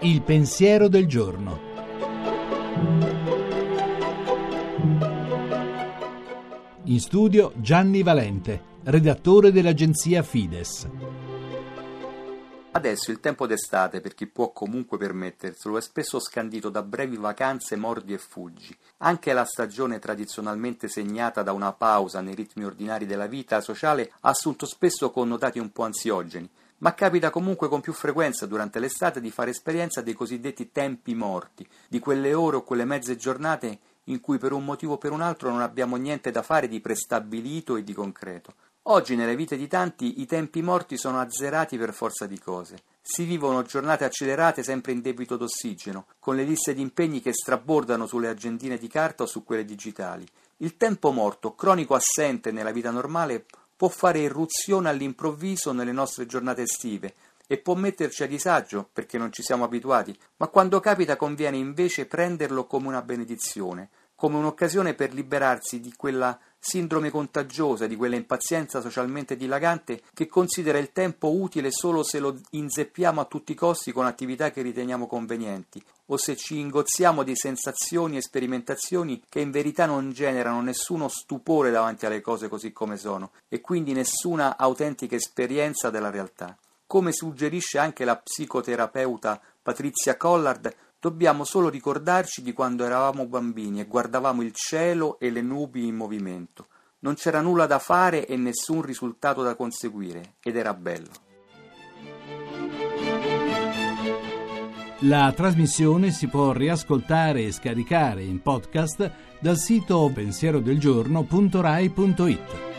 Il pensiero del giorno. In studio Gianni Valente, redattore dell'agenzia Fides. Adesso il tempo d'estate, per chi può comunque permetterselo, è spesso scandito da brevi vacanze, mordi e fuggi. Anche la stagione tradizionalmente segnata da una pausa nei ritmi ordinari della vita sociale ha assunto spesso connotati un po' ansiogeni, ma capita comunque con più frequenza durante l'estate di fare esperienza dei cosiddetti tempi morti, di quelle ore o quelle mezze giornate in cui per un motivo o per un altro non abbiamo niente da fare di prestabilito e di concreto. Oggi nelle vite di tanti i tempi morti sono azzerati per forza di cose. Si vivono giornate accelerate sempre in debito d'ossigeno, con le liste di impegni che strabordano sulle agendine di carta o su quelle digitali. Il tempo morto, cronico assente nella vita normale, può fare irruzione all'improvviso nelle nostre giornate estive e può metterci a disagio perché non ci siamo abituati, ma quando capita conviene invece prenderlo come una benedizione, come un'occasione per liberarsi di quella sindrome contagiosa, di quella impazienza socialmente dilagante che considera il tempo utile solo se lo inzeppiamo a tutti i costi con attività che riteniamo convenienti, o se ci ingozziamo di sensazioni e sperimentazioni che in verità non generano nessuno stupore davanti alle cose così come sono, e quindi nessuna autentica esperienza della realtà. Come suggerisce anche la psicoterapeuta Patrizia Collard, Dobbiamo solo ricordarci di quando eravamo bambini e guardavamo il cielo e le nubi in movimento. Non c'era nulla da fare e nessun risultato da conseguire, ed era bello. La trasmissione si può riascoltare e scaricare in podcast dal sito pensierodelgiorno.rai.it.